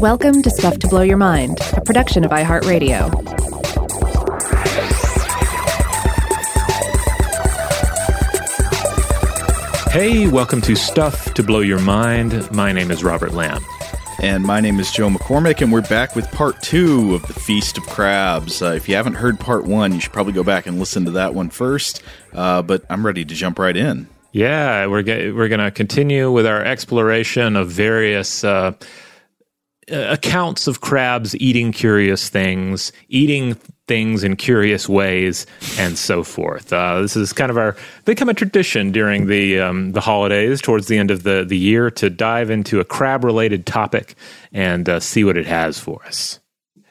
Welcome to Stuff to Blow Your Mind, a production of iHeartRadio. Hey, welcome to Stuff to Blow Your Mind. My name is Robert Lamb. And my name is Joe McCormick, and we're back with part two of the Feast of Crabs. Uh, if you haven't heard part one, you should probably go back and listen to that one first. Uh, but I'm ready to jump right in. Yeah, we're we're going to continue with our exploration of various uh, accounts of crabs eating curious things, eating things in curious ways, and so forth. Uh, this is kind of our become a tradition during the um, the holidays, towards the end of the the year, to dive into a crab related topic and uh, see what it has for us.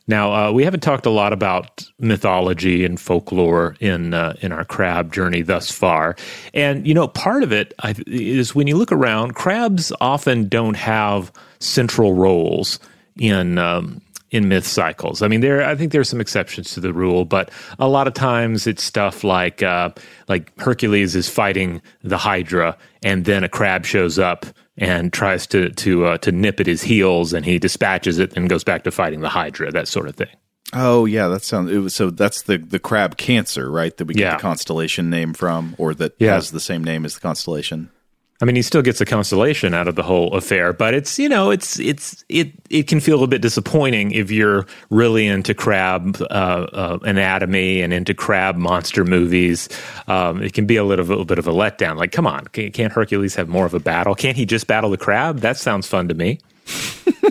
Now, uh, we haven't talked a lot about mythology and folklore in uh, in our crab journey thus far, and you know, part of it is when you look around, crabs often don't have central roles in um, in myth cycles. I mean, there I think there are some exceptions to the rule, but a lot of times it's stuff like uh, like Hercules is fighting the Hydra, and then a crab shows up and tries to to uh, to nip at his heels, and he dispatches it and goes back to fighting the Hydra, that sort of thing. Oh yeah, that sounds. It was, so that's the the crab Cancer, right? That we get Yeah. the constellation name from, or that Yeah. has the same name as the constellation. I mean, he still gets a constellation out of the whole affair, but it's you know, it's it's it it can feel a bit disappointing if you're really into crab uh, uh, anatomy and into crab monster movies. Um, it can be a little, little bit of a letdown. Like, come on, can- can't Hercules have more of a battle? Can't he just battle the crab? That sounds fun to me.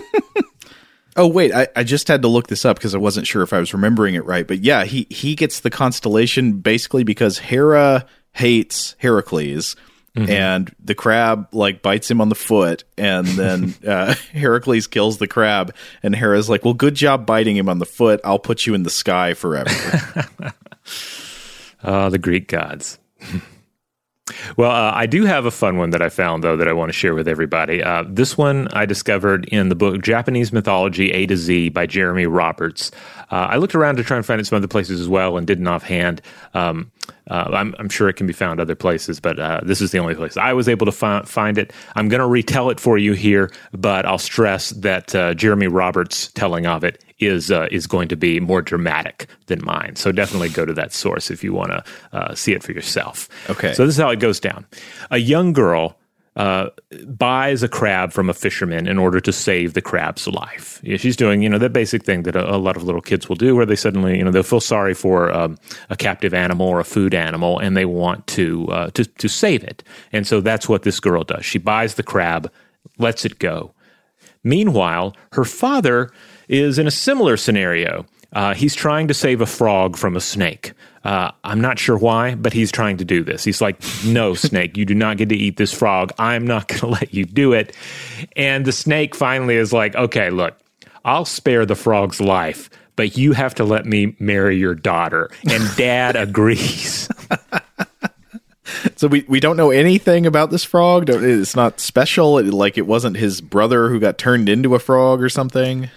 Oh wait, I, I just had to look this up because I wasn't sure if I was remembering it right. But yeah, he he gets the constellation basically because Hera hates Heracles. And the crab like bites him on the foot, and then uh, Heracles kills the crab. And Hera's like, "Well, good job biting him on the foot. I'll put you in the sky forever." Uh, the Greek gods. well, uh, I do have a fun one that I found, though, that I want to share with everybody. Uh, this one I discovered in the book Japanese Mythology A to Z by Jeremy Roberts. Uh, I looked around to try and find it some other places as well and didn't offhand. Um, uh, I'm, I'm sure it can be found other places, but uh, this is the only place I was able to fi- find it. I'm going to retell it for you here, but I'll stress that uh, Jeremy Roberts' telling of it is uh, is going to be more dramatic than mine. So definitely go to that source if you want to uh, see it for yourself. Okay. So this is how it goes down. A young girl uh, buys a crab from a fisherman in order to save the crab's life. Yeah, she's doing, you know, that basic thing that a, a lot of little kids will do, where they suddenly, you know, they'll feel sorry for um, a captive animal or a food animal, and they want to uh, to to save it. And so that's what this girl does. She buys the crab, lets it go. Meanwhile, her father is in a similar scenario. Uh, he's trying to save a frog from a snake. Uh, I'm not sure why, but he's trying to do this. He's like, No, snake, you do not get to eat this frog. I'm not going to let you do it. And the snake finally is like, Okay, look, I'll spare the frog's life, but you have to let me marry your daughter. And dad agrees. so we we don't know anything about this frog. It's not special. It, like it wasn't his brother who got turned into a frog or something.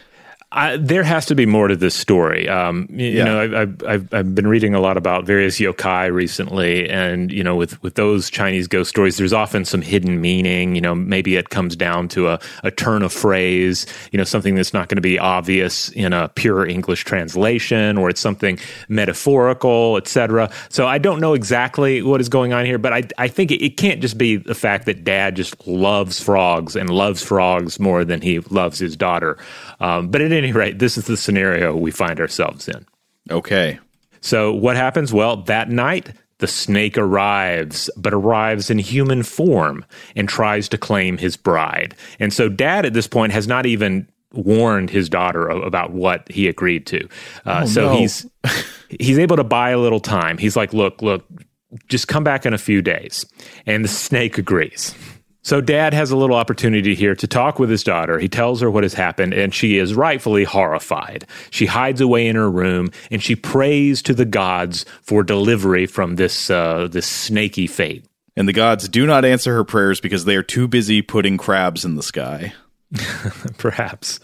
I, there has to be more to this story. Um, you, you Yeah. know, I, I've, I've I've been reading a lot about various yokai recently, and you know, with with those Chinese ghost stories, there's often some hidden meaning. You know, maybe it comes down to a, a turn of phrase. You know, something that's not going to be obvious in a pure English translation, or it's something metaphorical, etc. So I don't know exactly what is going on here, but I I think it, it can't just be the fact that Dad just loves frogs and loves frogs more than he loves his daughter. Um, but at any rate, this is the scenario we find ourselves in. Okay. So what happens? Well, that night, the snake arrives, but arrives in human form and tries to claim his bride. And so dad at this point has not even warned his daughter about what he agreed to. Uh, so no. he's he's able to buy a little time. He's like, "Look, look, just come back in a few days." And the snake agrees. So dad has a little opportunity here to talk with his daughter. He tells her what has happened and she is rightfully horrified. She hides away in her room and she prays to the gods for delivery from this uh, this snaky fate. And the gods do not answer her prayers because they are too busy putting crabs in the sky. Perhaps.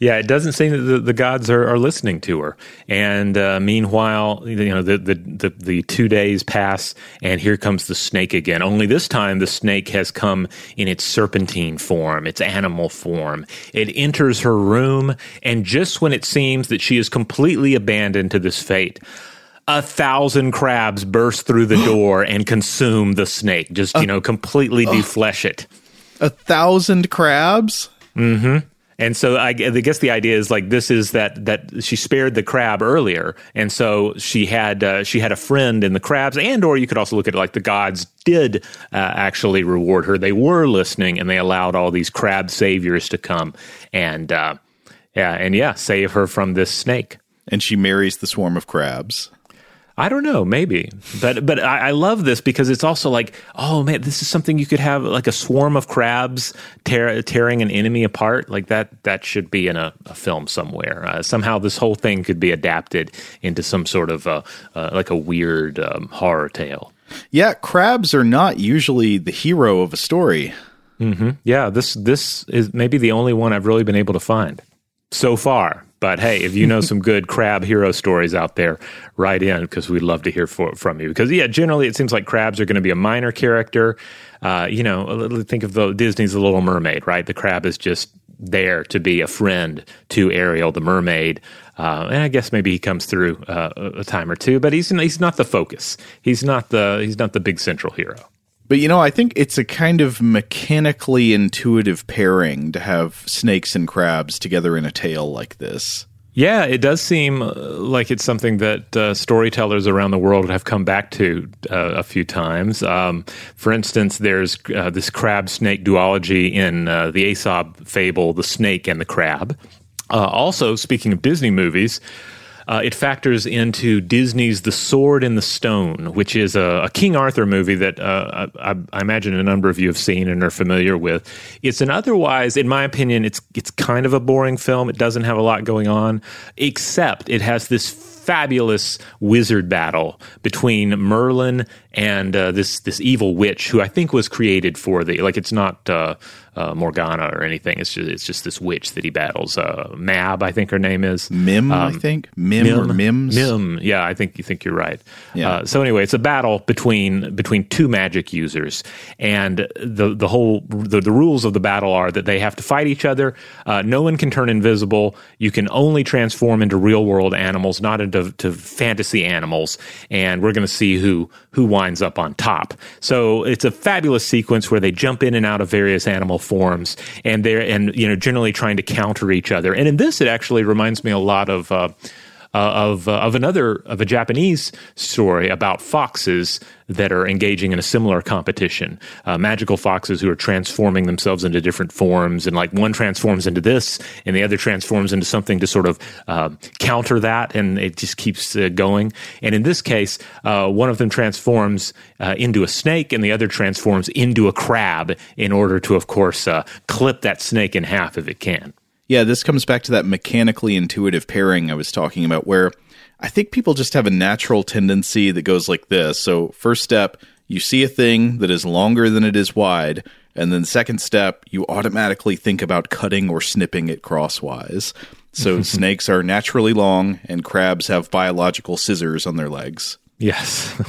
Yeah, it doesn't seem that the, the gods are, are listening to her. And uh, meanwhile, you know, the, the, the, the, two days pass, and here comes the snake again. Only this time, the snake has come in its serpentine form, its animal form. It enters her room, and just when it seems that she is completely abandoned to this fate, a thousand crabs burst through the door and consume the snake, just, you know, completely deflesh it. A thousand crabs? Mm-hmm. And so I, I, guess the idea is like this is that that she spared the crab earlier, and so she had uh, she had a friend in the crabs, and or you could also look at it like the gods did uh, actually reward her. They were listening, and they allowed all these crab saviors to come and uh, yeah, and yeah, save her from this snake. And she marries the swarm of crabs. I don't know, maybe, but but I, I, love this because it's also like, oh man, this is something you could have like a swarm of crabs tear, tearing an enemy apart. Like that, that should be in a, a film somewhere. Uh, somehow, this whole thing could be adapted into some sort of uh, uh, like a weird um, horror tale. Yeah, crabs are not usually the hero of a story. Mm-hmm. Yeah, this this is maybe the only one I've really been able to find so far. But hey, if you know some good crab hero stories out there, write in because we'd love to hear for, from you. Because yeah, generally it seems like crabs are going to be a minor character. Uh, you know, think of the Disney's The Little Mermaid, right? The crab is just there to be a friend to Ariel, the mermaid. Uh, and I guess maybe he comes through uh, a time or two, but he's he's not the focus. He's not the he's not the big central hero. But you know, I think it's a kind of mechanically intuitive pairing to have snakes and crabs together in a tale like this. Yeah, it does seem uh, like it's something that uh, storytellers around the world have come back to uh, a few times. Um, for instance, there's uh, this crab snake duology in uh, the Aesop fable, The Snake and the Crab. Uh, also, speaking of Disney movies, uh, it factors into Disney's The Sword in the Stone, which is a, a King Arthur movie that uh, I, I, imagine a number of you have seen and are familiar with. It's an otherwise, in my opinion, it's it's kind of a boring film. It doesn't have a lot going on, except it has this fabulous wizard battle between Merlin and uh, this this evil witch who I think was created for the like it's not uh, Morgana or anything. It's just it's just this witch that he battles. Uh, Mab, I think her name is Mim. Um, I think Mim, Mim or Mims. Mim. Yeah, I think you think you're right. Yeah. Uh, so anyway, it's a battle between between two magic users, and the the whole the, the rules of the battle are that they have to fight each other. Uh, no one can turn invisible. You can only transform into real world animals, not into to fantasy animals. And we're going to see who who winds up on top. So it's a fabulous sequence where they jump in and out of various animal forms, and they're and you know generally trying to counter each other. And in this, it actually reminds me a lot of. Uh, uh, of uh, of another of a Japanese story about foxes that are engaging in a similar competition. Uh, magical foxes who are transforming themselves into different forms, and like one transforms into this, and the other transforms into something to sort of uh, counter that, and it just keeps uh, going. And in this case, uh, one of them transforms into a snake, and the other transforms into a crab in order to, of course, clip that snake in half if it can. Yeah, this comes back to that mechanically intuitive pairing I was talking about, where I think people just have a natural tendency that goes like this. So, first step, you see a thing that is longer than it is wide. And then, second step, you automatically think about cutting or snipping it crosswise. So, snakes are naturally long, and crabs have biological scissors on their legs. Yes.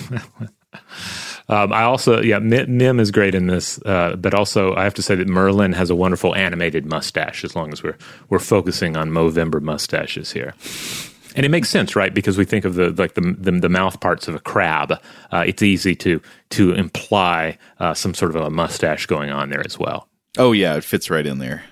Um, I also, yeah, Mim is great in this, uh, but also I have to say that Merlin has a wonderful animated mustache. As long as we're we're focusing on Movember mustaches here, and it makes sense, right? Because we think of the like the the, the mouth parts of a crab. Uh, it's easy to to imply uh, some sort of a mustache going on there as well. Oh yeah, it fits right in there.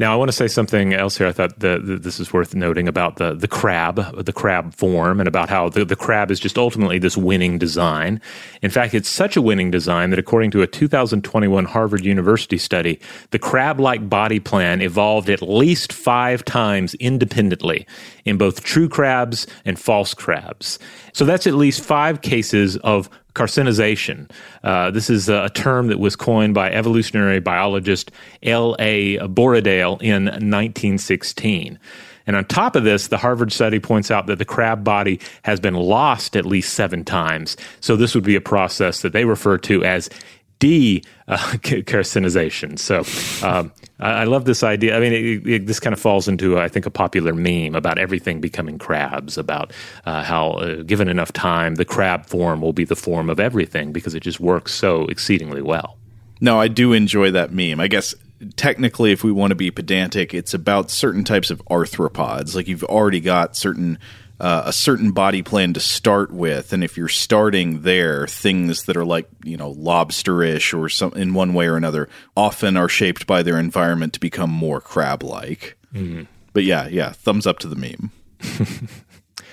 Now, I want to say something else here. I thought the, the, this is worth noting about the, the crab, the crab form, and about how the, the crab is just ultimately this winning design. In fact, it's such a winning design that according to a 2021 Harvard University study, the crab like body plan evolved at least five times independently in both true crabs and false crabs. So that's at least five cases of carcinization. Uh, this is a term that was coined by evolutionary biologist L.A. Borradaile in 1916. And on top of this, the Harvard study points out that the crab body has been lost at least seven times. So this would be a process that they refer to as de uh, carcinization. So um, I, I, love this idea. I mean, it, it, this kind of falls into, I think, a popular meme about everything becoming crabs, about uh, how, uh, given enough time, the crab form will be the form of everything because it just works so exceedingly well. No, I do enjoy that meme. I guess technically, if we want to be pedantic, it's about certain types of arthropods. Like you've already got certain uh, a certain body plan to start with, and if you're starting there, things that are like you know lobsterish or some in one way or another often are shaped by their environment to become more crab-like. Mm. But yeah, yeah, thumbs up to the meme.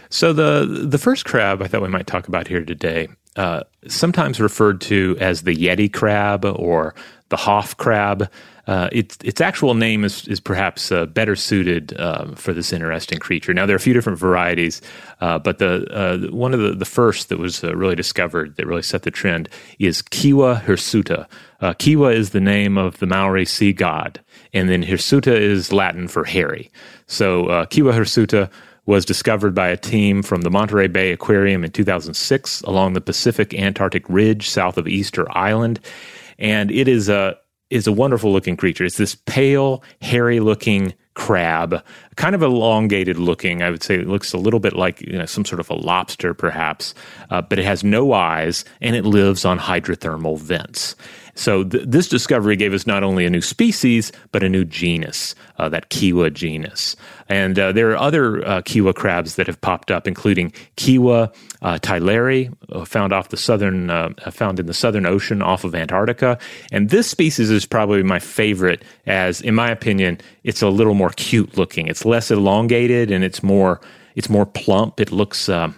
so the the first crab I thought we might talk about here today, uh, sometimes referred to as the Yeti crab or the Hoff crab. Uh, its its actual name is is perhaps uh, better suited um, for this interesting creature. Now there are a few different varieties, uh, but the uh, one of the, the first that was uh, really discovered that really set the trend is Kiwa hirsuta. Kiwa is the name of the Maori sea god, and then hirsuta is Latin for hairy. So Kiwa hirsuta was discovered by a team from the Monterey Bay Aquarium in 2006 along the Pacific Antarctic Ridge south of Easter Island. And it is a is a wonderful looking creature. It's this pale, hairy looking crab, kind of elongated looking. I would say it looks a little bit like you know, some sort of a lobster, perhaps, uh, but it has no eyes and it lives on hydrothermal vents. So th- this discovery gave us not only a new species, but a new genus, uh, that Kiwa genus. And uh, there are other uh, Kiwa crabs that have popped up, including Kiwa uh, tyleri, uh, found off the southern, uh, found in the Southern Ocean off of Antarctica. And this species is probably my favorite, as in my opinion, it's a little more cute looking. It's less elongated and it's more, it's more plump. It looks. Uh,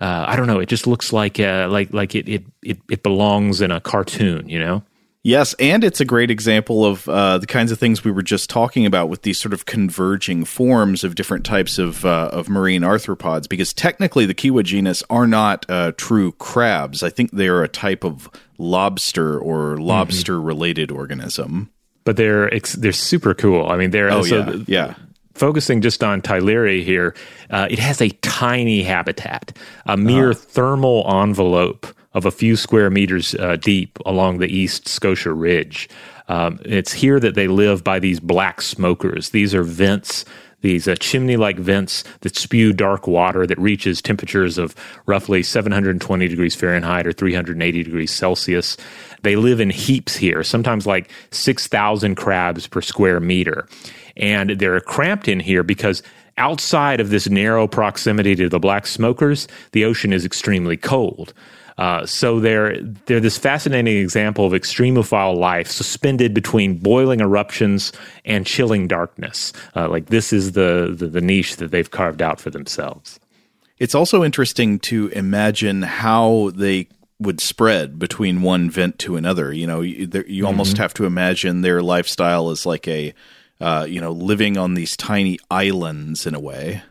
uh, I don't know. It just looks like uh, like like it, it it it belongs in a cartoon, you know. Yes, and it's a great example of uh, the kinds of things we were just talking about with these sort of converging forms of different types of uh, of marine arthropods. Because technically, the Kiwa genus are not uh, true crabs. I think they are a type of lobster or lobster related mm-hmm. organism. But they're they're super cool. I mean, they're oh, yeah, yeah focusing just on Tyleri here, uh, it has a tiny habitat, a mere uh-huh. thermal envelope of a few square meters uh, deep along the East Scotia Ridge. Um, it's here that they live by these black smokers. These are vents these uh, chimney like vents that spew dark water that reaches temperatures of roughly 720 degrees Fahrenheit or 380 degrees Celsius. They live in heaps here, sometimes like 6,000 crabs per square meter. And they're cramped in here because outside of this narrow proximity to the black smokers, the ocean is extremely cold. Uh, so they're they're this fascinating example of extremophile life suspended between boiling eruptions and chilling darkness. Uh, like this is the, the the niche that they've carved out for themselves. It's also interesting to imagine how they would spread between one vent to another. You know, you, you mm-hmm. almost have to imagine their lifestyle as like a uh, you know, living on these tiny islands in a way.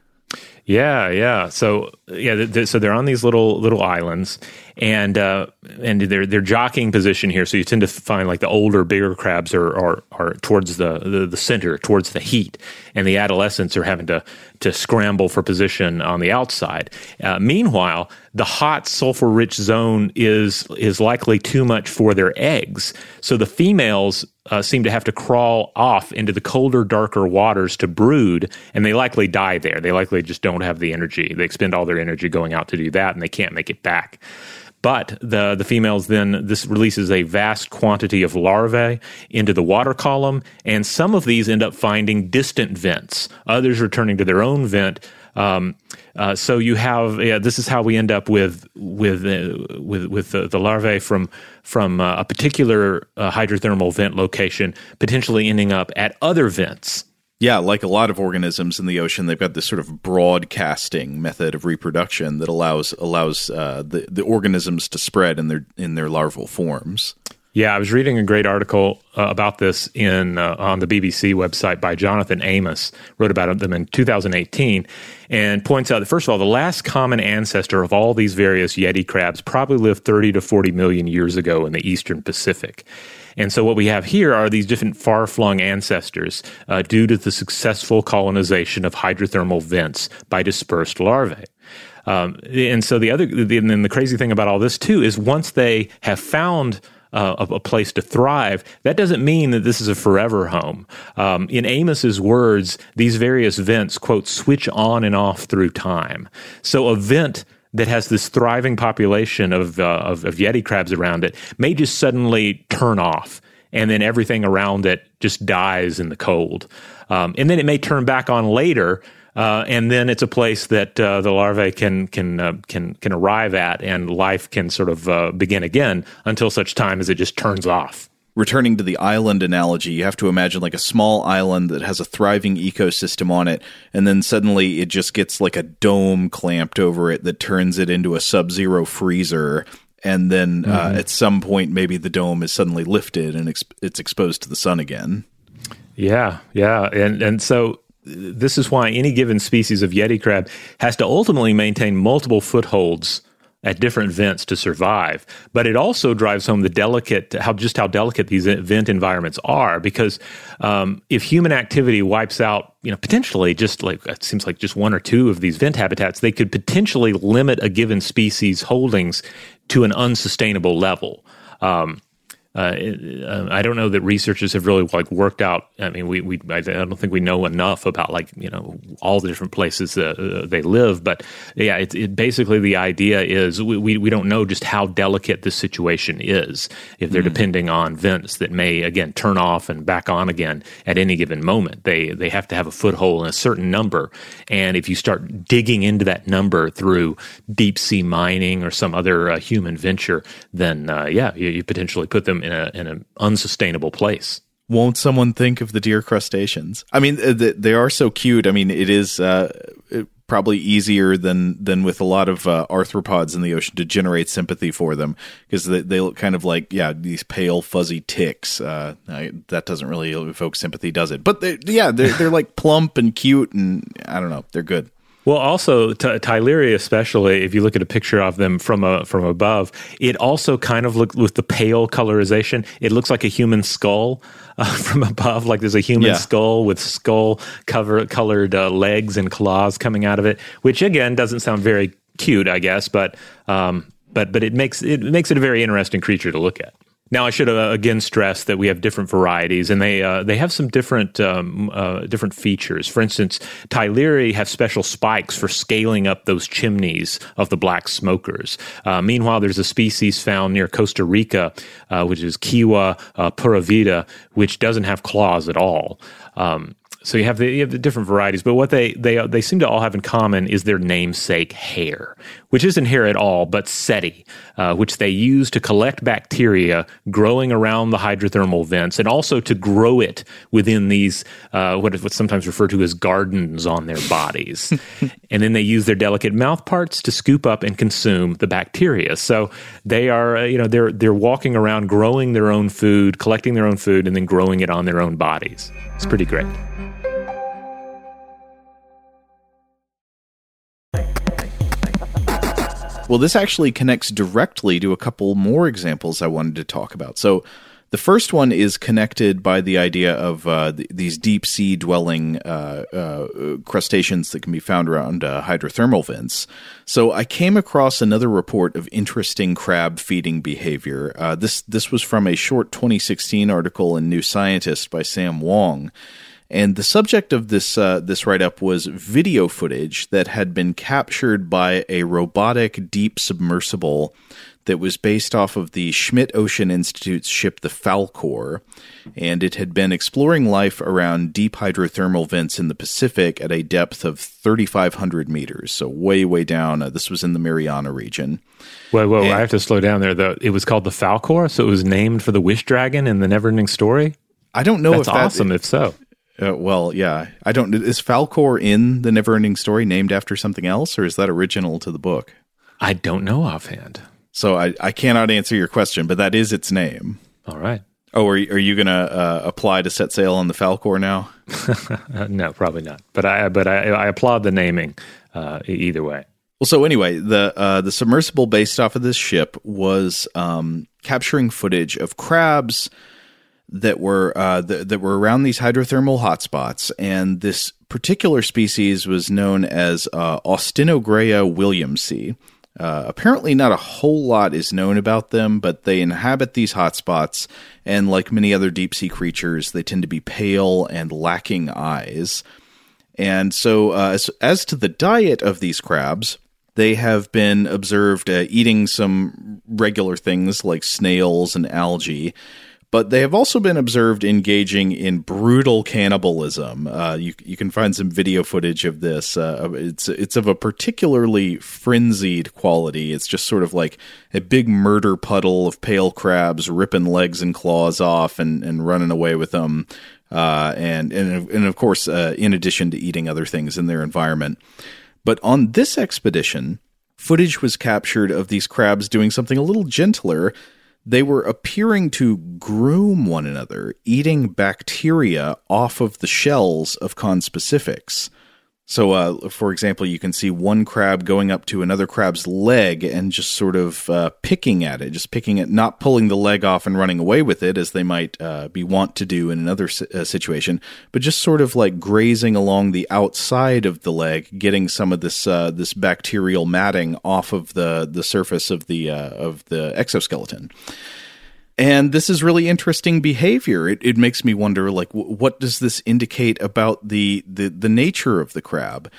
Yeah, yeah. So yeah, th- th- so they're on these little little islands, and uh, and they're they're jockeying position here. So you tend to find like the older, bigger crabs are are, are towards the, the, the center, towards the heat, and the adolescents are having to to scramble for position on the outside. Uh, meanwhile, the hot sulfur rich zone is is likely too much for their eggs. So the females uh, seem to have to crawl off into the colder, darker waters to brood, and they likely die there. They likely just don't have the energy. They expend all their energy going out to do that, and they can't make it back. But the the females then this releases a vast quantity of larvae into the water column, and some of these end up finding distant vents. Others returning to their own vent. Um, uh, so you have yeah, this is how we end up with with uh, with with the, the, larvae from from uh, a particular uh, hydrothermal vent location potentially ending up at other vents. Yeah, like a lot of organisms in the ocean, they've got this sort of broadcasting method of reproduction that allows allows uh, the the organisms to spread in their in their larval forms. Yeah, I was reading a great article uh, about this in uh, on the BBC website by Jonathan Amos. Wrote about them in 2018, and points out that first of all, the last common ancestor of all these various Yeti crabs probably lived 30 to 40 million years ago in the eastern Pacific. And so, what we have here are these different far flung ancestors uh, due to the successful colonization of hydrothermal vents by dispersed larvae. Um, and so, the other, the, and then the crazy thing about all this too is once they have found uh, a, a, place to thrive, that doesn't mean that this is a forever home. Um, in Amos's words, these various vents, quote, switch on and off through time. So a vent that has this thriving population of, uh, of, of Yeti crabs around it may just suddenly turn off and then everything around it just dies in the cold. Um, and then it may turn back on later, uh, and then it's a place that uh, the larvae can can uh, can can arrive at, and life can sort of uh, begin again until such time as it just turns off. Returning to the island analogy, you have to imagine like a small island that has a thriving ecosystem on it, and then suddenly it just gets like a dome clamped over it that turns it into a sub-zero freezer and then uh, mm-hmm. at some point maybe the dome is suddenly lifted and it's exposed to the sun again. Yeah, yeah, and and so this is why any given species of yeti crab has to ultimately maintain multiple footholds at different vents to survive. But it also drives home the delicate how just how delicate these vent environments are because um, if human activity wipes out, you know, potentially just like it seems like just one or two of these vent habitats, they could potentially limit a given species holdings to an unsustainable level. Um, uh, I don't know that researchers have really like worked out. I mean, we, we I don't think we know enough about like you know all the different places uh, they live. But yeah, it's it, basically the idea is we, we, we don't know just how delicate this situation is if they're mm. depending on vents that may again turn off and back on again at any given moment. They they have to have a foothold in a certain number, and if you start digging into that number through deep sea mining or some other uh, human venture, then uh, yeah, you, you potentially put them in a in an unsustainable place. Won't someone think of the dear crustaceans? I mean, they are so cute. I mean, it is uh, probably easier than than with a lot of uh, arthropods in the ocean to generate sympathy for them because they, they look kind of like yeah these pale fuzzy ticks. Uh, I, that doesn't really evoke sympathy, does it? But they, yeah, they're they're like plump and cute, and I don't know, they're good. Well, also T- Tyleria, especially if you look at a picture of them from a, from above, it also kind of looks with the pale colorization. It looks like a human skull uh, from above, like there's a human yeah. skull with skull cover colored uh, legs and claws coming out of it. Which again doesn't sound very cute, I guess, but um, but but it makes it makes it a very interesting creature to look at. Now, I should uh, again stress that we have different varieties, and they uh, they have some different um, uh, different features. For instance, Tyleri have special spikes for scaling up those chimneys of the black smokers. Uh, meanwhile, there's a species found near Costa Rica, uh, which is Kiwa uh, puravida, which doesn't have claws at all. Um, so you have the you have the different varieties, but what they they they seem to all have in common is their namesake hair, which isn't hair at all, but setae, uh, which they use to collect bacteria growing around the hydrothermal vents, and also to grow it within these uh, what is what's sometimes referred to as gardens on their bodies, and then they use their delicate mouth parts to scoop up and consume the bacteria. So they are uh, you know they're they're walking around growing their own food, collecting their own food, and then growing it on their own bodies. It's pretty great. Well, this actually connects directly to a couple more examples I wanted to talk about. So, the first one is connected by the idea of uh, th- these deep sea dwelling uh, uh, crustaceans that can be found around uh, hydrothermal vents. So I came across another report of interesting crab feeding behavior. Uh, this this was from a short 2016 article in New Scientist by Sam Wong. And the subject of this uh, this write up was video footage that had been captured by a robotic deep submersible that was based off of the Schmidt Ocean Institute's ship, the Falkor, and it had been exploring life around deep hydrothermal vents in the Pacific at a depth of 3,500 meters, so way, way down. Uh, this was in the Mariana region. Whoa, whoa! And, I have to slow down there. Though it was called the Falkor, so it was named for the Wish Dragon in the Neverending Story. I don't know That's if that's awesome. If so, uh, well, yeah. I don't. Is Falkor in the Neverending Story named after something else, or is that original to the book? I don't know offhand. So I, I cannot answer your question, but that is its name. All right. Oh, are, are you going to uh, apply to set sail on the Falkor now? no, probably not. But I but I, I applaud the naming uh, either way. Well, so anyway, the uh, the submersible based off of this ship was um, capturing footage of crabs that were uh, th- that were around these hydrothermal hotspots, and this particular species was known as uh, williamsi, Uh, apparently, not a whole lot is known about them, but they inhabit these hotspots, and like many other deep sea creatures, they tend to be pale and lacking eyes. And so, uh, as, as to the diet of these crabs, they have been observed uh, eating some regular things like snails and algae, but they have also been observed engaging in brutal cannibalism. Uh, you you can find some video footage of this. Uh, it's it's of a particularly frenzied quality. It's just sort of like a big murder puddle of pale crabs ripping legs and claws off and, and running away with them. Uh, and and and of course, uh, in addition to eating other things in their environment. But on this expedition, footage was captured of these crabs doing something a little gentler they were appearing to groom one another, eating bacteria off of the shells of conspecifics. So, uh, for example, you can see one crab going up to another crab's leg and just sort of uh, picking at it, just picking it, not pulling the leg off and running away with it as they might uh, be wont to do in another uh, situation, but just sort of like grazing along the outside of the leg, getting some of this uh, this bacterial matting off of the the surface of the uh, of the exoskeleton. And this is really interesting behavior. It, it makes me wonder, like, w- what does this indicate about the, the, the nature of the crab?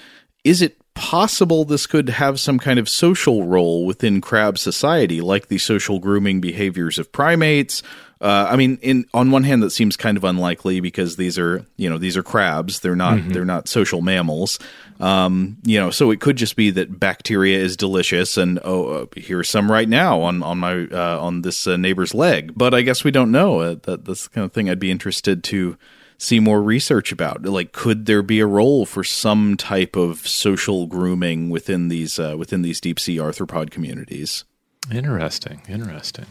Is it possible this could have some kind of social role within crab society, like the social grooming behaviors of primates uh, I mean, in on one hand, that seems kind of unlikely because these are you know these are crabs. They're not mm-hmm. they're not social mammals. Um, you know, so it could just be that bacteria is delicious, and oh, uh, here's some right now on on my uh, on this uh, neighbor's leg. But I guess we don't know. Uh, that that's the kind of thing I'd be interested to see more research about. Like, could there be a role for some type of social grooming within these uh, within these deep sea arthropod communities? Interesting. Interesting.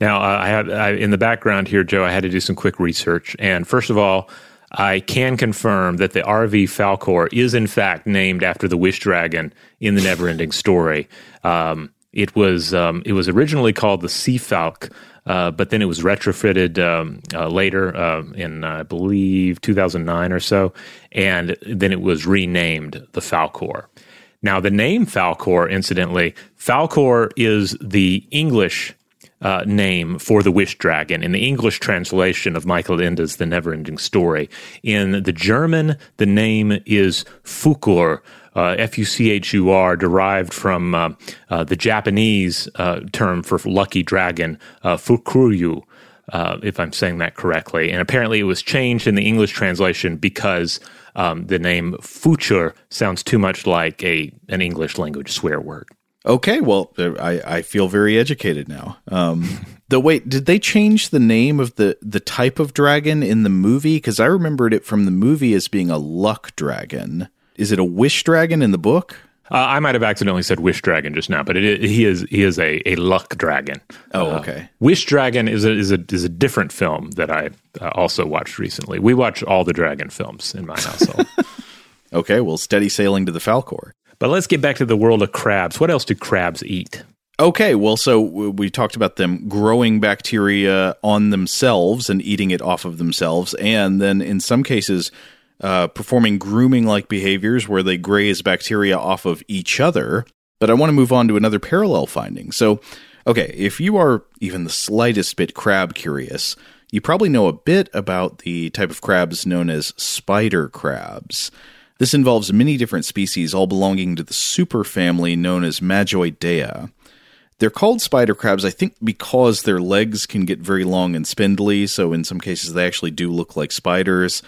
Now, uh, I had I, in the background here, Joe. I had to do some quick research, and first of all, I can confirm that the RV Falkor is in fact named after the Wish Dragon in the Neverending Story. Um, it was um, it was originally called the Sea Falk, uh, but then it was retrofitted um, uh, later uh, in I believe 2009 or so, and then it was renamed the Falkor. Now, the name Falkor, incidentally, Falkor is the English uh, name for the wish dragon in the English translation of Michael Ende's The Neverending Story. In the German, the name is Fuchur. Uh, F U C H U R, derived from uh, uh, the Japanese uh, term for lucky dragon, uh, Fukuryu, uh, if I'm saying that correctly. And apparently it was changed in the English translation because um, the name Fuchur sounds too much like a an English language swear word. Okay, well, I, I feel very educated now. Um, the wait, did they change the name of the the type of dragon in the movie? Because I remembered it from the movie as being a luck dragon. Is it a wish dragon in the book? Uh, I might have accidentally said wish dragon just now, but it, he is he is a, a luck dragon. Oh, uh, okay. Uh, wish dragon is a is a is a different film that I uh, also watched recently. We watch all the dragon films in my household. okay, well, steady sailing to the Falkor. But let's get back to the world of crabs. What else do crabs eat? Okay, well, so we talked about them growing bacteria on themselves and eating it off of themselves, and then in some cases, uh, performing grooming like behaviors where they graze bacteria off of each other. But I want to move on to another parallel finding. So, okay, if you are even the slightest bit crab curious, you probably know a bit about the type of crabs known as spider crabs. This involves many different species, all belonging to the superfamily known as Majoidea. They're called spider crabs, I think, because their legs can get very long and spindly, so in some cases they actually do look like spiders.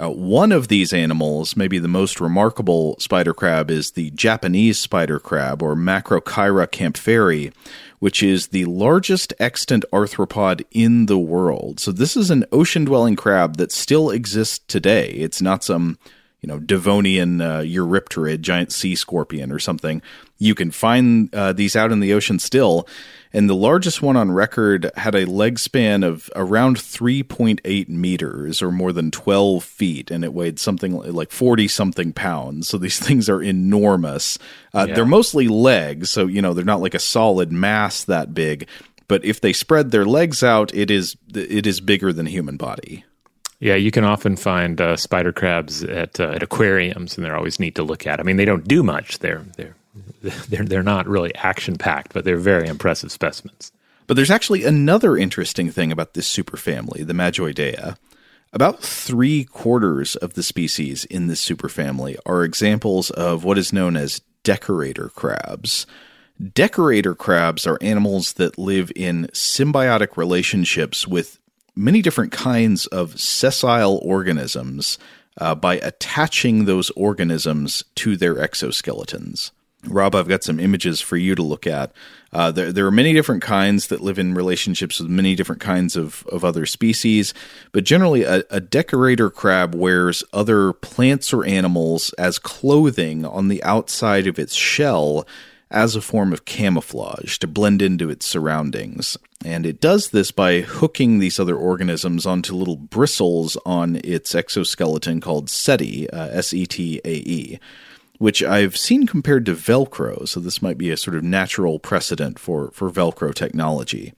Uh, one of these animals, maybe the most remarkable spider crab, is the Japanese spider crab, or Macrocheira kaempferi, which is the largest extant arthropod in the world. So, this is an ocean dwelling crab that still exists today. It's not some you know Devonian uh, Eurypterid, giant sea scorpion, or something. You can find uh, these out in the ocean still, and the largest one on record had a leg span of around 3.8 meters, or more than 12 feet, and it weighed something like 40 something pounds. So these things are enormous. Uh, yeah. They're mostly legs, so you know they're not like a solid mass that big. But if they spread their legs out, it is it is bigger than a human body. Yeah, you can often find uh, spider crabs at uh, at aquariums, and they're always neat to look at. I mean, they don't do much; they're they're they're they're not really action packed, but they're very impressive specimens. But there's actually another interesting thing about this superfamily, the Majoidea. About three quarters of the species in this superfamily are examples of what is known as decorator crabs. Decorator crabs are animals that live in symbiotic relationships with many different kinds of sessile organisms uh, by attaching those organisms to their exoskeletons. Rob, I've got some images for you to look at. Uh, there, there, are many different kinds that live in relationships with many different kinds of, of other species, but generally, a, a decorator crab wears other plants or animals as clothing on the outside of its shell as a form of camouflage to blend into its surroundings. And it does this by hooking these other organisms onto little bristles on its exoskeleton called setae, uh, S E T A E, which I've seen compared to Velcro. So this might be a sort of natural precedent for, for Velcro technology.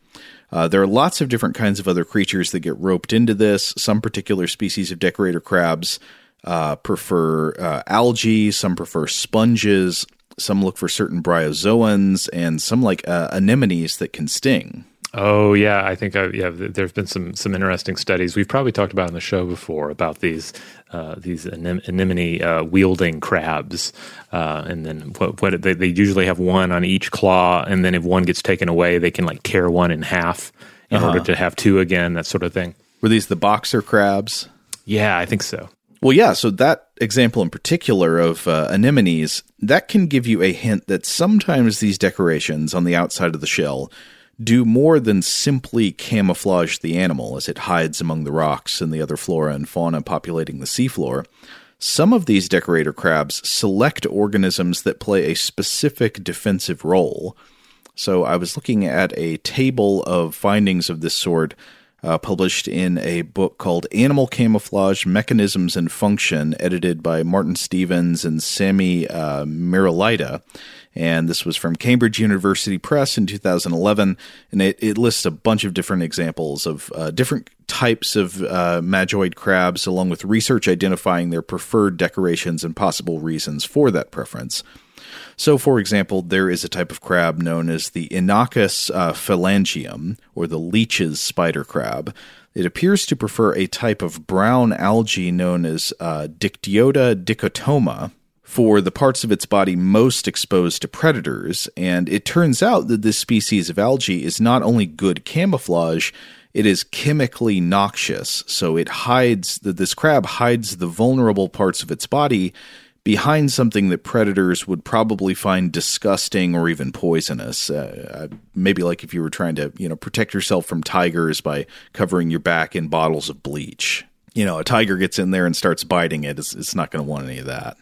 Uh, there are lots of different kinds of other creatures that get roped into this. Some particular species of decorator crabs uh, prefer uh, algae, some prefer sponges, some look for certain bryozoans, and some like uh, anemones that can sting. Oh yeah, I think I, yeah. There's been some some interesting studies we've probably talked about on the show before about these uh, these anemone uh, wielding crabs, uh, and then what, what they, they, usually have one on each claw, and then if one gets taken away, they can like tear one in half in uh-huh. order to have two again, that sort of thing. Were these the boxer crabs? Yeah, I think so. Well, yeah, so that example in particular of uh, anemones, that can give you a hint that sometimes these decorations on the outside of the shell do more than simply camouflage the animal as it hides among the rocks and the other flora and fauna populating the seafloor. Some of these decorator crabs select organisms that play a specific defensive role. So I was looking at a table of findings of this sort uh, published in a book called Animal Camouflage Mechanisms and Function, edited by Martin Stevens and Sami uh, Merilaita. And this was from Cambridge University Press in 2011. And it, it lists a bunch of different examples of uh, different types of uh, majoid crabs, along with research identifying their preferred decorations and possible reasons for that preference. So, for example, there is a type of crab known as the Inachus uh, phalangium, or the Leach's spider crab. It appears to prefer a type of brown algae known as uh, Dictyota dichotoma for the parts of its body most exposed to predators, and it turns out that this species of algae is not only good camouflage, it is chemically noxious. So it hides this crab hides the vulnerable parts of its body behind something that predators would probably find disgusting or even poisonous. Uh, uh, maybe like if you were trying to, you know, protect yourself from tigers by covering your back in bottles of bleach. You know, a tiger gets in there and starts biting it, it's, it's not going to want any of that.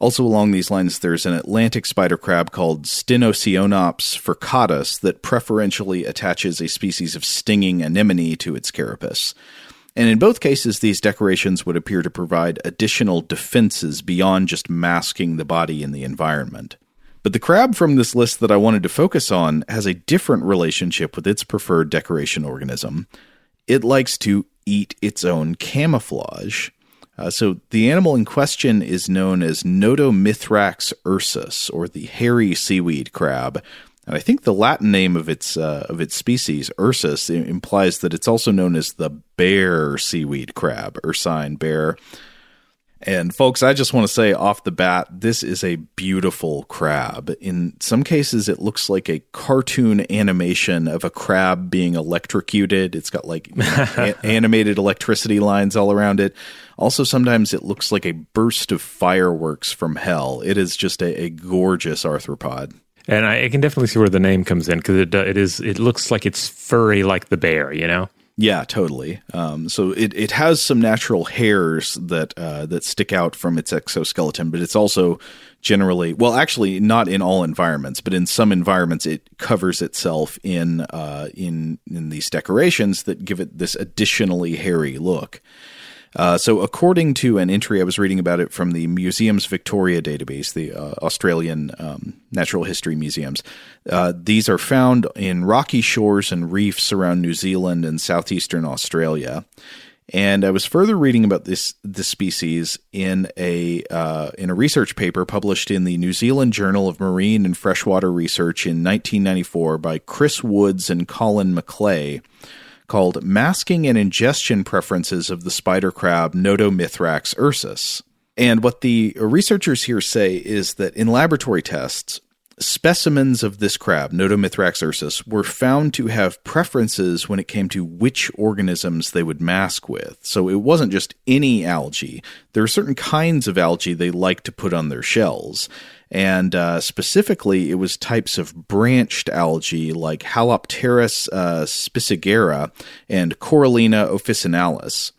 Also, along these lines, there's an Atlantic spider crab called Stenocionops furcatus that preferentially attaches a species of stinging anemone to its carapace. And in both cases, these decorations would appear to provide additional defenses beyond just masking the body in the environment. But the crab from this list that I wanted to focus on has a different relationship with its preferred decoration organism. It likes to eat its own camouflage. Uh, so the animal in question is known as Notomithrax ursus, or the hairy seaweed crab, and I think the Latin name of its uh, of its species, Ursus, implies that it's also known as the bear seaweed crab, ursine bear. And folks, I just want to say off the bat, this is a beautiful crab. In some cases, it looks like a cartoon animation of a crab being electrocuted. It's got like you know, a- animated electricity lines all around it. Also, sometimes it looks like a burst of fireworks from hell. It is just a, a gorgeous arthropod. And I, I, can definitely see where the name comes in because it it is it looks like it's furry like the bear, you know. Yeah, totally. Um, so it, it has some natural hairs that uh, that stick out from its exoskeleton, but it's also generally well, actually, not in all environments, but in some environments, it covers itself in uh, in in these decorations that give it this additionally hairy look. Uh, so, according to an entry I was reading about it from the Museums Victoria database, the uh, Australian um, Natural History Museums, uh, these are found in rocky shores and reefs around New Zealand and southeastern Australia. And I was further reading about this this species in a uh, in a research paper published in the New Zealand Journal of Marine and Freshwater Research in 1994 by Chris Woods and Colin McLay, called "Masking and Ingestion Preferences of the Spider Crab Notomithrax ursus." And what the researchers here say is that in laboratory tests, specimens of this crab, Notomithrax ursus, were found to have preferences when it came to which organisms they would mask with. So it wasn't just any algae. There are certain kinds of algae they like to put on their shells. And uh, specifically, it was types of branched algae like Halopteris uh, spicigera and Corallina officinalis.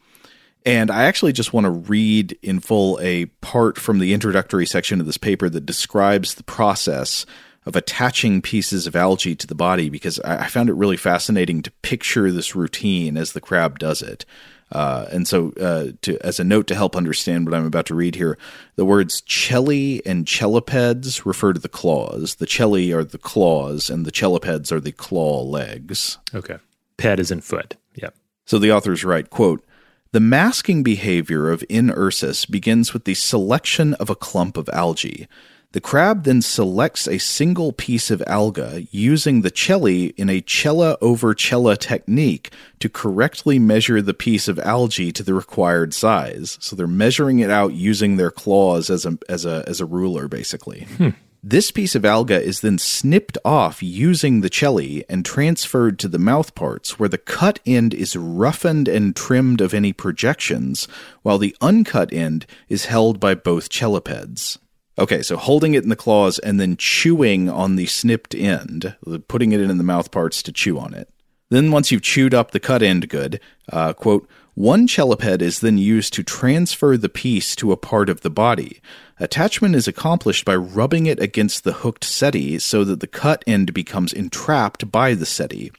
And I actually just want to read in full a part from the introductory section of this paper that describes the process of attaching pieces of algae to the body because I found it really fascinating to picture this routine as the crab does it. Uh, and so, uh, to, as a note to help understand what I'm about to read here, the words cheli and chelipeds refer to the claws. The cheli are the claws, and the chelipeds are the claw legs. Okay. Ped is in foot. Yep. So the authors write, quote, the masking behavior of N. ursus begins with the selection of a clump of algae. The crab then selects a single piece of alga using the cheli in a cella over cella technique to correctly measure the piece of algae to the required size. So they're measuring it out using their claws as a as a as a ruler basically. Hmm. This piece of alga is then snipped off using the cheli and transferred to the mouth parts, where the cut end is roughened and trimmed of any projections, while the uncut end is held by both chelipeds. Okay, so holding it in the claws and then chewing on the snipped end, putting it in the mouth parts to chew on it. Then, once you've chewed up the cut end good, uh, quote, one cheliped is then used to transfer the piece to a part of the body. Attachment is accomplished by rubbing it against the hooked setae so that the cut end becomes entrapped by the setae.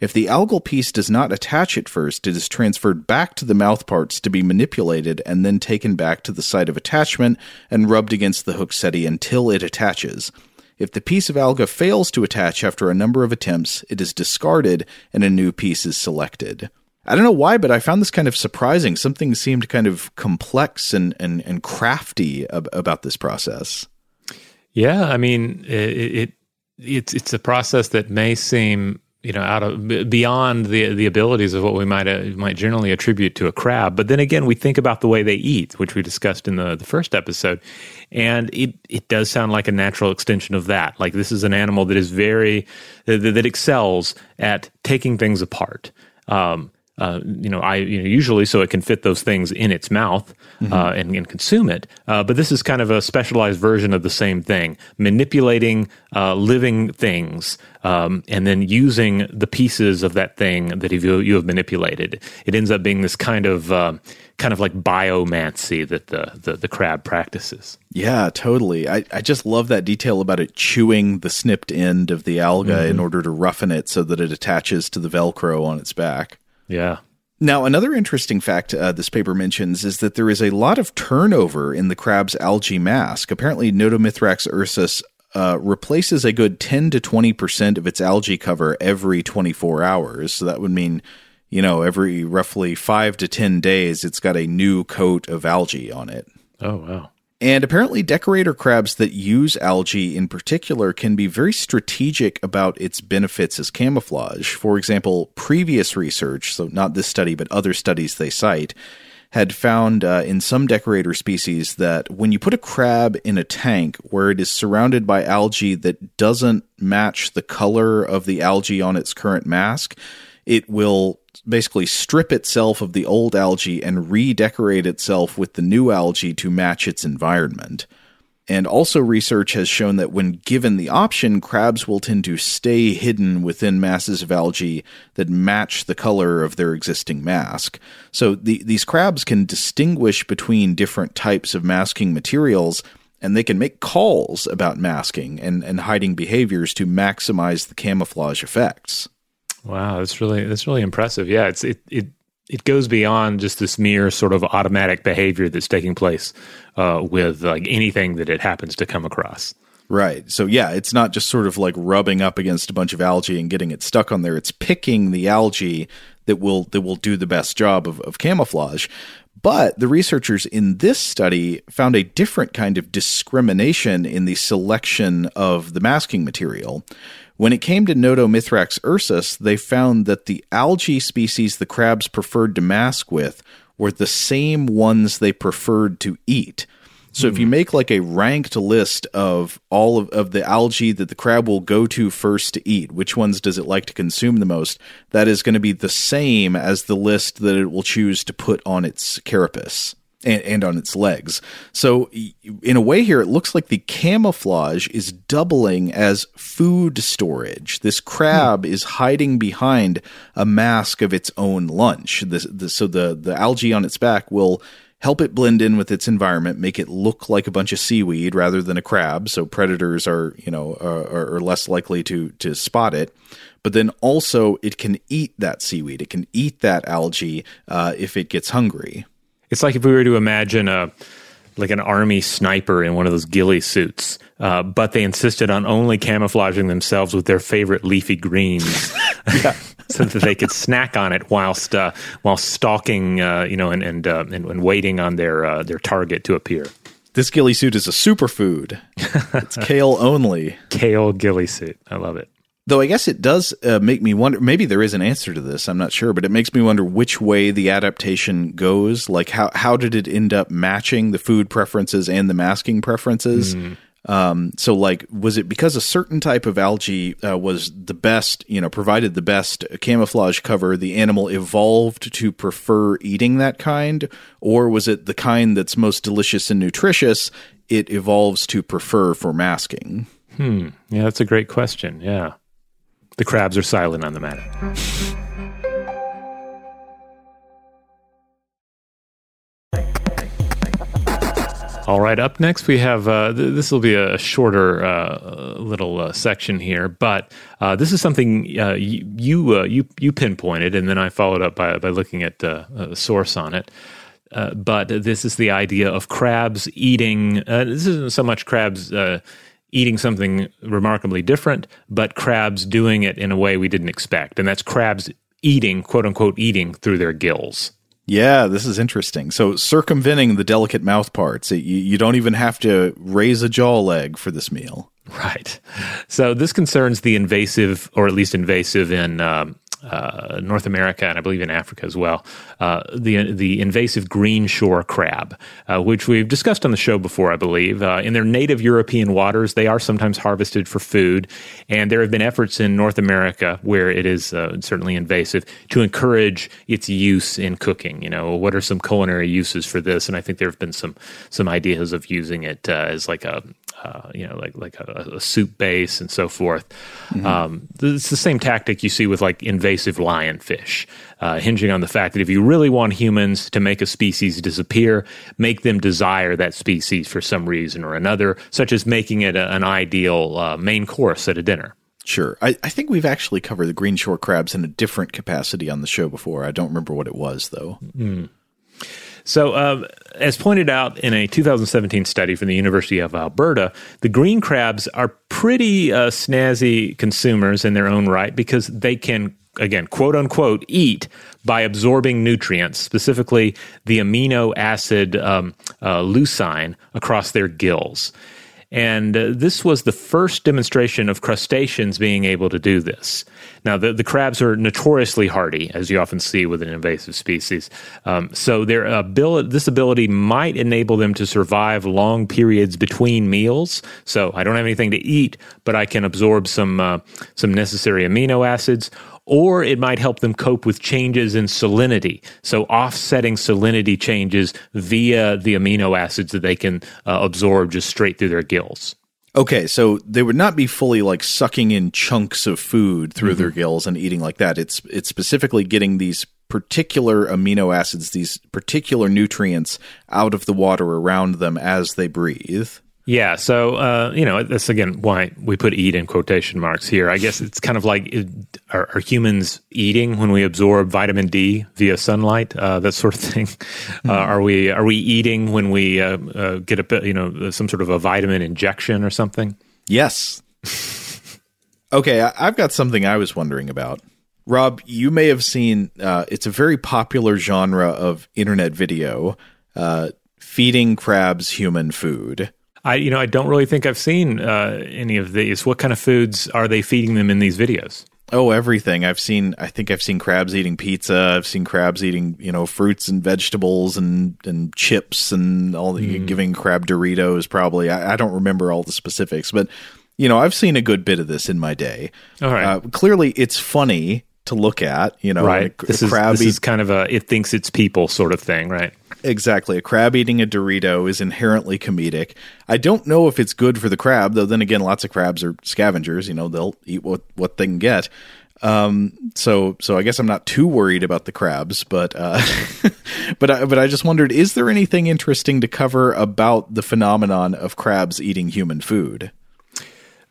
If the algal piece does not attach at first, it is transferred back to the mouth parts to be manipulated and then taken back to the site of attachment and rubbed against the hooked setae until it attaches. If the piece of alga fails to attach after a number of attempts, it is discarded and a new piece is selected. I don't know why, but I found this kind of surprising. Something seemed kind of complex and and, and crafty ab- about this process. Yeah, I mean, it, it it's it's a process that may seem you know out of beyond the the abilities of what we might uh, might generally attribute to a crab but then again we think about the way they eat which we discussed in the the first episode and it it does sound like a natural extension of that like this is an animal that is very that, that excels at taking things apart um, uh, you know, I you know, usually so it can fit those things in its mouth mm-hmm. uh, and, and, consume it. Uh, but this is kind of a specialized version of the same thing, manipulating uh, living things um, and then using the pieces of that thing that you, you have manipulated. It ends up being this kind of uh, kind of like biomancy that the, the, the crab practices. Yeah, totally. I, I just love that detail about it chewing the snipped end of the alga mm-hmm. in order to roughen it so that it attaches to the Velcro on its back. Yeah. Now, another interesting fact uh, this paper mentions is that there is a lot of turnover in the crab's algae mask. Apparently, Notomithrax ursus uh, replaces a good 10 to 20% of its algae cover every 24 hours. So that would mean, you know, every roughly five to 10 days, it's got a new coat of algae on it. Oh, wow. And apparently, decorator crabs that use algae in particular can be very strategic about its benefits as camouflage. For example, previous research, so not this study, but other studies they cite, had found uh, in some decorator species that when you put a crab in a tank where it is surrounded by algae that doesn't match the color of the algae on its current mask, it will basically strip itself of the old algae and redecorate itself with the new algae to match its environment. And also, research has shown that when given the option, crabs will tend to stay hidden within masses of algae that match the color of their existing mask. So, the, these crabs can distinguish between different types of masking materials, and they can make calls about masking and, and hiding behaviors to maximize the camouflage effects. Wow, that's really that's really impressive. Yeah, it's it it it goes beyond just this mere sort of automatic behavior that's taking place uh, with like anything that it happens to come across. Right. So yeah, it's not just sort of like rubbing up against a bunch of algae and getting it stuck on there. It's picking the algae that will that will do the best job of, of camouflage. But the researchers in this study found a different kind of discrimination in the selection of the masking material. When it came to Notomithrax ursus, they found that the algae species the crabs preferred to mask with were the same ones they preferred to eat. So if you hmm. make like a ranked list of all of, of the algae that the crab will go to first to eat, which ones does it like to consume the most? That is going to be the same as the list that it will choose to put on its carapace and, and on its legs. So in a way here, it looks like the camouflage is doubling as food storage. This crab hmm. is hiding behind a mask of its own lunch. This, this, so the, the algae on its back will help it blend in with its environment, make it look like a bunch of seaweed rather than a crab, so predators are you know are, are, less likely to to spot it. But then also it can eat that seaweed, it can eat that algae uh, if it gets hungry. It's like if we were to imagine a like an army sniper in one of those ghillie suits, uh, but they insisted on only camouflaging themselves with their favorite leafy greens. so that they could snack on it whilst uh, while stalking, uh, you know, and and, uh, and, and waiting on their uh, their target to appear. This ghillie suit is a superfood. It's kale only. Kale ghillie suit. I love it. Though I guess it does uh, make me wonder. Maybe there is an answer to this. I'm not sure, but it makes me wonder which way the adaptation goes. Like how how did it end up matching the food preferences and the masking preferences? Mm. Um, so, like, was it because a certain type of algae uh, was the best, you know, provided the best camouflage cover, the animal evolved to prefer eating that kind? Or was it the kind that's most delicious and nutritious, it evolves to prefer for masking? Hmm. Yeah, that's a great question. Yeah. The crabs are silent on the matter. All right, up next we have uh, th- this will be a shorter uh, little uh, section here, but uh, this is something uh, you you, uh, you, you pinpointed, and then I followed up by by looking at a source on it. but this is the idea of crabs eating. this isn't so much crabs eating something remarkably different, but crabs doing it in a way we didn't expect, and that's crabs eating, quote unquote, eating through their gills. Yeah, this is interesting. So circumventing the delicate mouth parts, you, you don't even have to raise a jaw leg for this meal. Right. So this concerns the invasive, or at least invasive in um, uh, North America and I believe in Africa as well, uh, the the invasive green shore crab, uh, which we've discussed on the show before, I believe. Uh, in their native European waters, they are sometimes harvested for food, and there have been efforts in North America where it is uh, certainly invasive to encourage its use in cooking. You know, what are some culinary uses for this? And I think there have been some some ideas of using it uh, as like a uh, you know, like like a, a, soup base and so forth. Mm-hmm. Um, it's the same tactic you see with like invasive lionfish, uh, hinging on the fact that if you really want humans to make a species disappear, make them desire that species for some reason or another, such as making it a, an ideal uh, main course at a dinner. Sure. I, I, think we've actually covered the green shore crabs in a different capacity on the show before. I don't remember what it was, though. Mm. So, uh, as pointed out in a 2017 study from the University of Alberta, the green crabs are pretty uh, snazzy consumers in their own right because they can, again, quote unquote, eat by absorbing nutrients, specifically the amino acid um, uh, leucine, across their gills. And uh, this was the first demonstration of crustaceans being able to do this. Now, the, the crabs are notoriously hardy, as you often see with an invasive species. Um, so their ability, this ability might enable them to survive long periods between meals. So I don't have anything to eat, but I can absorb some uh, some necessary amino acids or it might help them cope with changes in salinity. So, offsetting salinity changes via the amino acids that they can uh, absorb just straight through their gills. Okay, so they would not be fully like sucking in chunks of food through mm-hmm. their gills and eating like that. It's it's specifically getting these particular amino acids, these particular nutrients out of the water around them as they breathe. Yeah, so uh, you know that's again why we put "eat" in quotation marks here. I guess it's kind of like are, are humans eating when we absorb vitamin D via sunlight, uh, that sort of thing. Mm-hmm. Uh, are we are we eating when we uh, uh, get a you know some sort of a vitamin injection or something? Yes. okay, I, I've got something I was wondering about. Rob, you may have seen. Uh, it's a very popular genre of internet video. Uh, feeding crabs human food. I, you know, I don't really think I've seen uh, any of these. What kind of foods are they feeding them in these videos? Oh, everything. I've seen. I think I've seen crabs eating pizza. I've seen crabs eating, you know, fruits and vegetables and and chips and all the mm. giving crab Doritos. Probably. I, I, don't remember all the specifics, but you know, I've seen a good bit of this in my day. All right. Uh, clearly, it's funny to look at. You know, right. A, this, a is, this is kind of a it thinks it's people sort of thing, right? Exactly. A crab eating a Dorito is inherently comedic. I don't know if it's good for the crab, though. Then again, lots of crabs are scavengers. You know, they'll eat what what they can get. Um, so so I guess I'm not too worried about the crabs, but uh, but I, but I just wondered, is there anything interesting to cover about the phenomenon of crabs eating human food?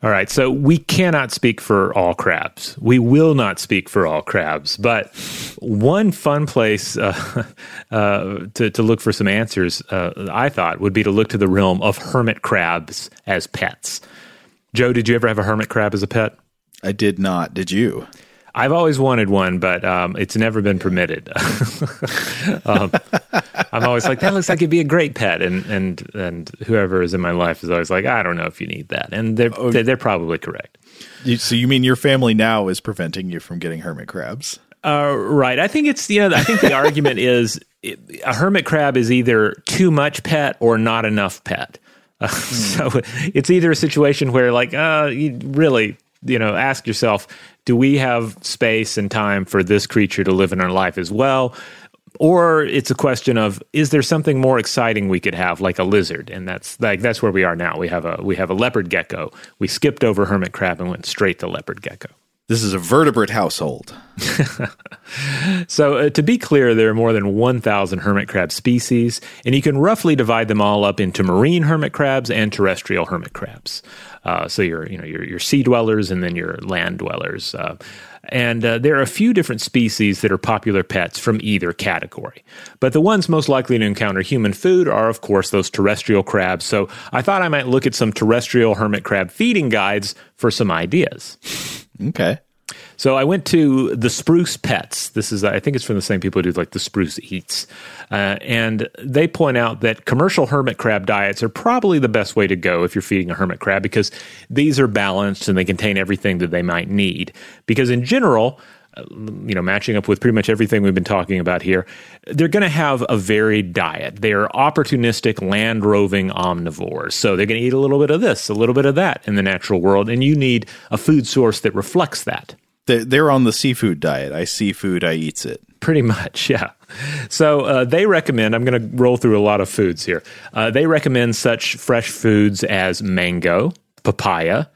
All right, so we cannot speak for all crabs. We will not speak for all crabs, but one fun place uh, uh, to, to look for some answers, uh, I thought, would be to look to the realm of hermit crabs as pets. Joe, did you ever have a hermit crab as a pet? I did not. Did you? I've always wanted one, but um, it's never been permitted. um, I'm always like, that looks like it'd be a great pet, and and and whoever is in my life is always like, I don't know if you need that, and they're oh, they're, probably correct. so you mean your family now is preventing you from getting hermit crabs? Uh, right. I think it's you know I think the argument is a hermit crab is either too much pet or not enough pet. Uh, mm. So it's either a situation where like uh, you really you know ask yourself do we have space and time for this creature to live in our life as well? Or it's a question of is there something more exciting we could have, like a lizard, and that's like that's where we are now. We have a we have a leopard gecko. We skipped over hermit crab and went straight to leopard gecko. This is a vertebrate household. so, uh, to be clear, there are more than 1,000 hermit crab species, and you can roughly divide them all up into marine hermit crabs and terrestrial hermit crabs. Uh, so your you know your sea dwellers and then your land dwellers. Uh, and uh, there are a few different species that are popular pets from either category. But the ones most likely to encounter human food are, of course, those terrestrial crabs. So I thought I might look at some terrestrial hermit crab feeding guides for some ideas. Okay. So I went to the Spruce Pets. This is, I think it's from the same people who do like the Spruce Eats. Uh, and they point out that commercial hermit crab diets are probably the best way to go if you're feeding a hermit crab because these are balanced and they contain everything that they might need. Because in general, uh, you know, matching up with pretty much everything we've been talking about here, they're going to have a varied diet. They're opportunistic, land roving omnivores. So they're going to eat a little bit of this, a little bit of that in the natural world, and you need a food source that reflects that. They're on the seafood diet. I see food, I eats it. Pretty much, yeah. So uh, they recommend, I'm going to roll through a lot of foods here. Uh, they recommend such fresh foods as mango, papaya,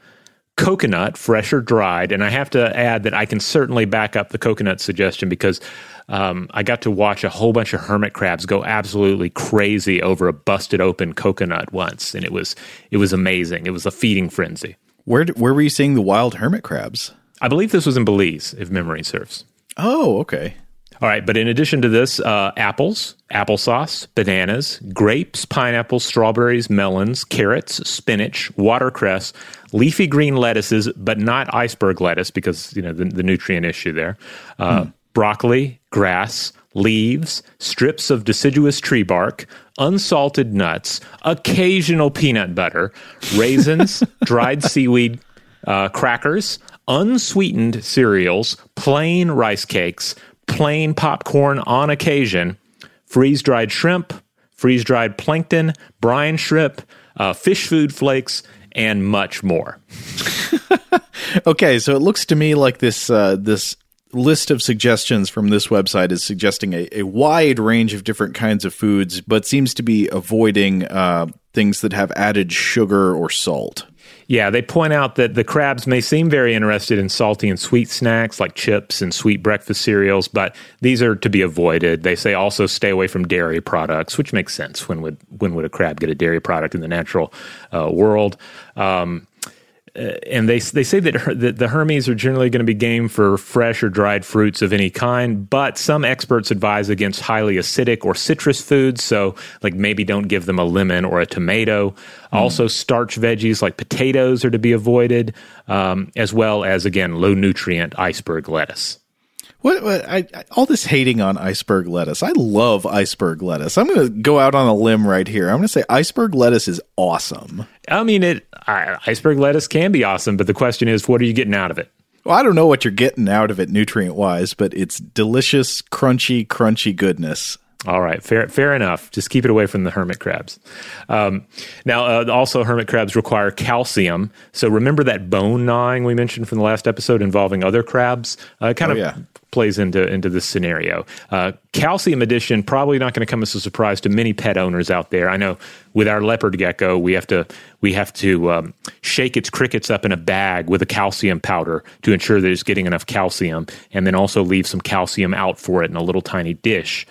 coconut, fresh or dried. And I have to add that I can certainly back up the coconut suggestion because um, I got to watch a whole bunch of hermit crabs go absolutely crazy over a busted open coconut once, and it was it was amazing. It was a feeding frenzy. Where where were you seeing the wild hermit crabs? I believe this was in Belize, if memory serves. Oh, okay. All right, but in addition to this, uh, apples, applesauce, bananas, grapes, pineapples, strawberries, melons, carrots, spinach, watercress, leafy green lettuces, but not iceberg lettuce because you know the, the nutrient issue there. Uh, hmm. Broccoli, grass, leaves, strips of deciduous tree bark, unsalted nuts, occasional peanut butter, raisins, dried seaweed, uh, crackers, unsweetened cereals, plain rice cakes, plain popcorn on occasion, freeze dried shrimp, freeze dried plankton, brine shrimp, uh, fish food flakes, and much more. okay, so it looks to me like this uh, this list of suggestions from this website is suggesting a, a, wide range of different kinds of foods, but seems to be avoiding uh, things that have added sugar or salt. Yeah, they point out that the crabs may seem very interested in salty and sweet snacks like chips and sweet breakfast cereals, but these are to be avoided. They say also stay away from dairy products, which makes sense. When would when would a crab get a dairy product in the natural uh, world? Um, and they they say that, her, that the hermies are generally going to be game for fresh or dried fruits of any kind, but some experts advise against highly acidic or citrus foods. So, like maybe don't give them a lemon or a tomato. Mm. Also, starch veggies like potatoes are to be avoided, um, as well as again low nutrient iceberg lettuce. What, what I, I, all this hating on iceberg lettuce? I love iceberg lettuce. I'm going to go out on a limb right here. I'm going to say iceberg lettuce is awesome. I mean, it iceberg lettuce can be awesome, but the question is, what are you getting out of it? Well, I don't know what you're getting out of it nutrient wise, but it's delicious, crunchy, crunchy goodness. All right, fair, fair enough. Just keep it away from the hermit crabs. Um, now, uh, also, hermit crabs require calcium. So remember that bone gnawing we mentioned from the last episode involving other crabs? Uh, kind oh, of yeah. plays into into this scenario. Uh, calcium addition probably not going to come as a surprise to many pet owners out there. I know with our leopard gecko, we have to we have to um, shake its crickets up in a bag with a calcium powder to ensure that it's getting enough calcium, and then also leave some calcium out for it in a little tiny dish.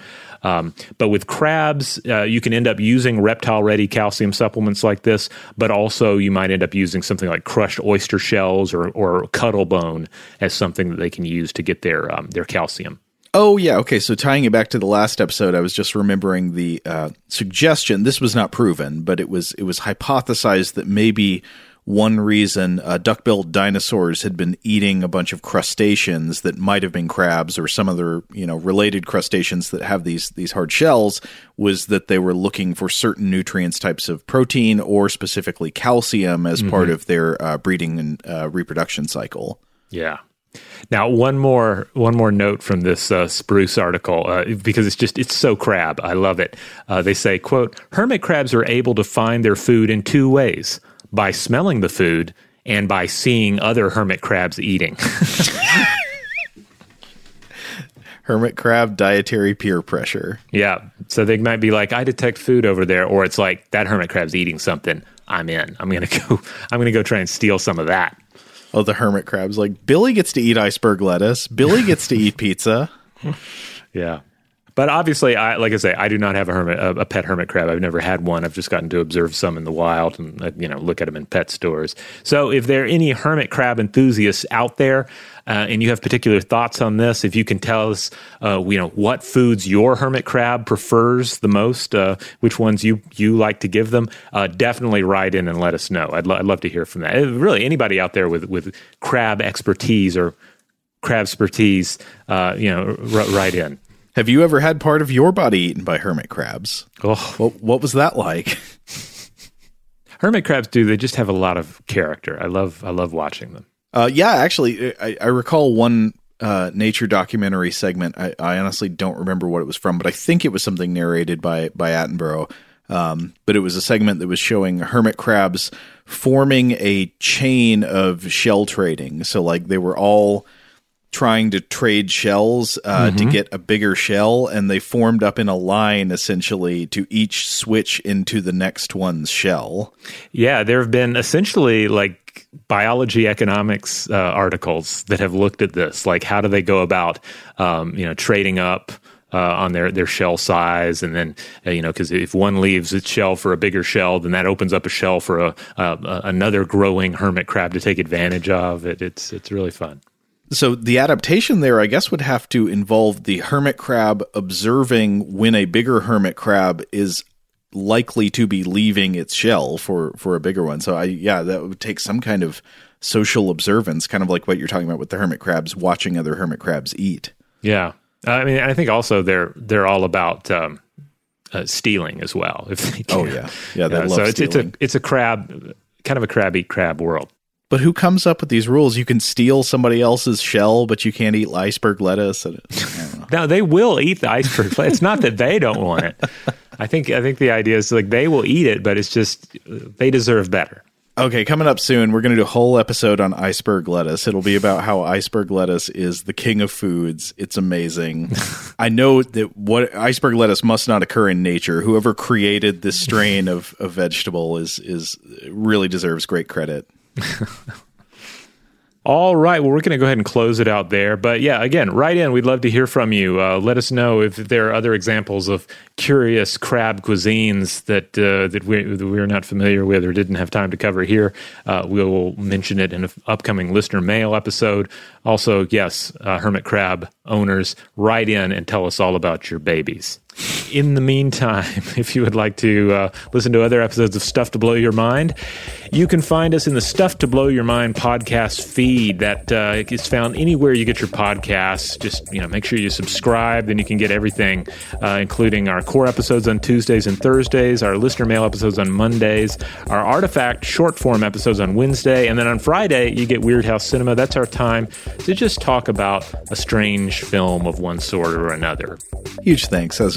Um, but with crabs, uh, you can end up using reptile ready calcium supplements like this, but also you might end up using something like crushed oyster shells or, or cuttle bone as something that they can use to get their, um, their calcium. Oh yeah, okay. So tying it back to the last episode, I was just remembering the uh, suggestion. This was not proven, but it was it was hypothesized that maybe one reason uh, duck-billed dinosaurs had been eating a bunch of crustaceans that might have been crabs or some other you know related crustaceans that have these these hard shells was that they were looking for certain nutrients types of protein or specifically calcium as mm-hmm. part of their uh, breeding and uh, reproduction cycle yeah now, one more one more note from this uh, Spruce article uh, because it's just it's so crab. I love it. Uh, they say, "quote Hermit crabs are able to find their food in two ways: by smelling the food and by seeing other hermit crabs eating. hermit crab dietary peer pressure. Yeah. So they might be like, I detect food over there, or it's like that hermit crab's eating something. I'm in. I'm gonna go I'm gonna go try and steal some of that. Oh, the hermit crab's like Billy gets to eat iceberg lettuce. Billy gets to eat pizza. yeah. But obviously, I like I say, I do not have a hermit, a, a, pet hermit crab. I've never had one. I've just gotten to observe some in the wild and uh, you know look at them in pet stores. So, if there are any hermit crab enthusiasts out there, uh, and you have particular thoughts on this, if you can tell us, uh, you know, what foods your hermit crab prefers the most, uh, which ones you you like to give them, uh, definitely write in and let us know. I'd, lo- I'd love to hear from that. Uh, really, anybody out there with with crab expertise or crab expertise, you know, r- write in. Have you ever had part of your body eaten by hermit crabs? Oh, what, what was that like? hermit crabs do. They just have a lot of character. I love. I love watching them. Uh, yeah, actually, I, I recall one uh, nature documentary segment. I, I, honestly don't remember what it was from, but I think it was something narrated by by Attenborough. Um, but it was a segment that was showing hermit crabs forming a chain of shell trading. So like they were all trying to trade shells uh, mm-hmm. to get a bigger shell, and they formed up in a line essentially to each switch into the next one's shell. Yeah, there have been essentially like biology economics uh, articles that have looked at this. Like, how do they go about, um, you know, trading up? Uh, on their, their shell size, and then uh, you know because if one leaves its shell for a bigger shell, then that opens up a shell for a, a another growing hermit crab to take advantage of. It, it's it's really fun. So the adaptation there, I guess, would have to involve the hermit crab observing when a bigger hermit crab is likely to be leaving its shell for for a bigger one. So I yeah, that would take some kind of social observance, kind of like what you're talking about with the hermit crabs watching other hermit crabs eat. Yeah, I mean, I think also they're they're all about um, uh, stealing as well. If they can. oh yeah, yeah, they uh, so it's, it's a it's a crab kind of a crab eat crab world. But who comes up with these rules? You can steal somebody else's shell, but you can't eat iceberg lettuce. now they will eat the iceberg. it's not that they don't want it. I think I think the idea is like they will eat it, but it's just they deserve better. Okay, coming up soon, we're going to do a whole episode on iceberg lettuce. It'll be about how iceberg lettuce is the king of foods. It's amazing. I know that what iceberg lettuce must not occur in nature. Whoever created this strain of, of vegetable is is really deserves great credit. All right. Well, we're going to go ahead and close it out there. But yeah, again, write in. We'd love to hear from you. Uh, let us know if there are other examples of curious crab cuisines that uh, that, we, that we're not familiar with or didn't have time to cover here. Uh, we'll mention it in an upcoming listener mail episode. Also, yes, uh, hermit crab owners, write in and tell us all about your babies. In the meantime, if you would like to uh, listen to other episodes of Stuff to Blow Your Mind, you can find us in the Stuff to Blow Your Mind podcast feed that uh, is found anywhere you get your podcasts. Just you know, make sure you subscribe, then you can get everything, uh, including our core episodes on Tuesdays and Thursdays, our listener mail episodes on Mondays, our artifact short form episodes on Wednesday, and then on Friday you get Weirdhouse Cinema. That's our time to just talk about a strange film of one sort or another. Huge thanks, as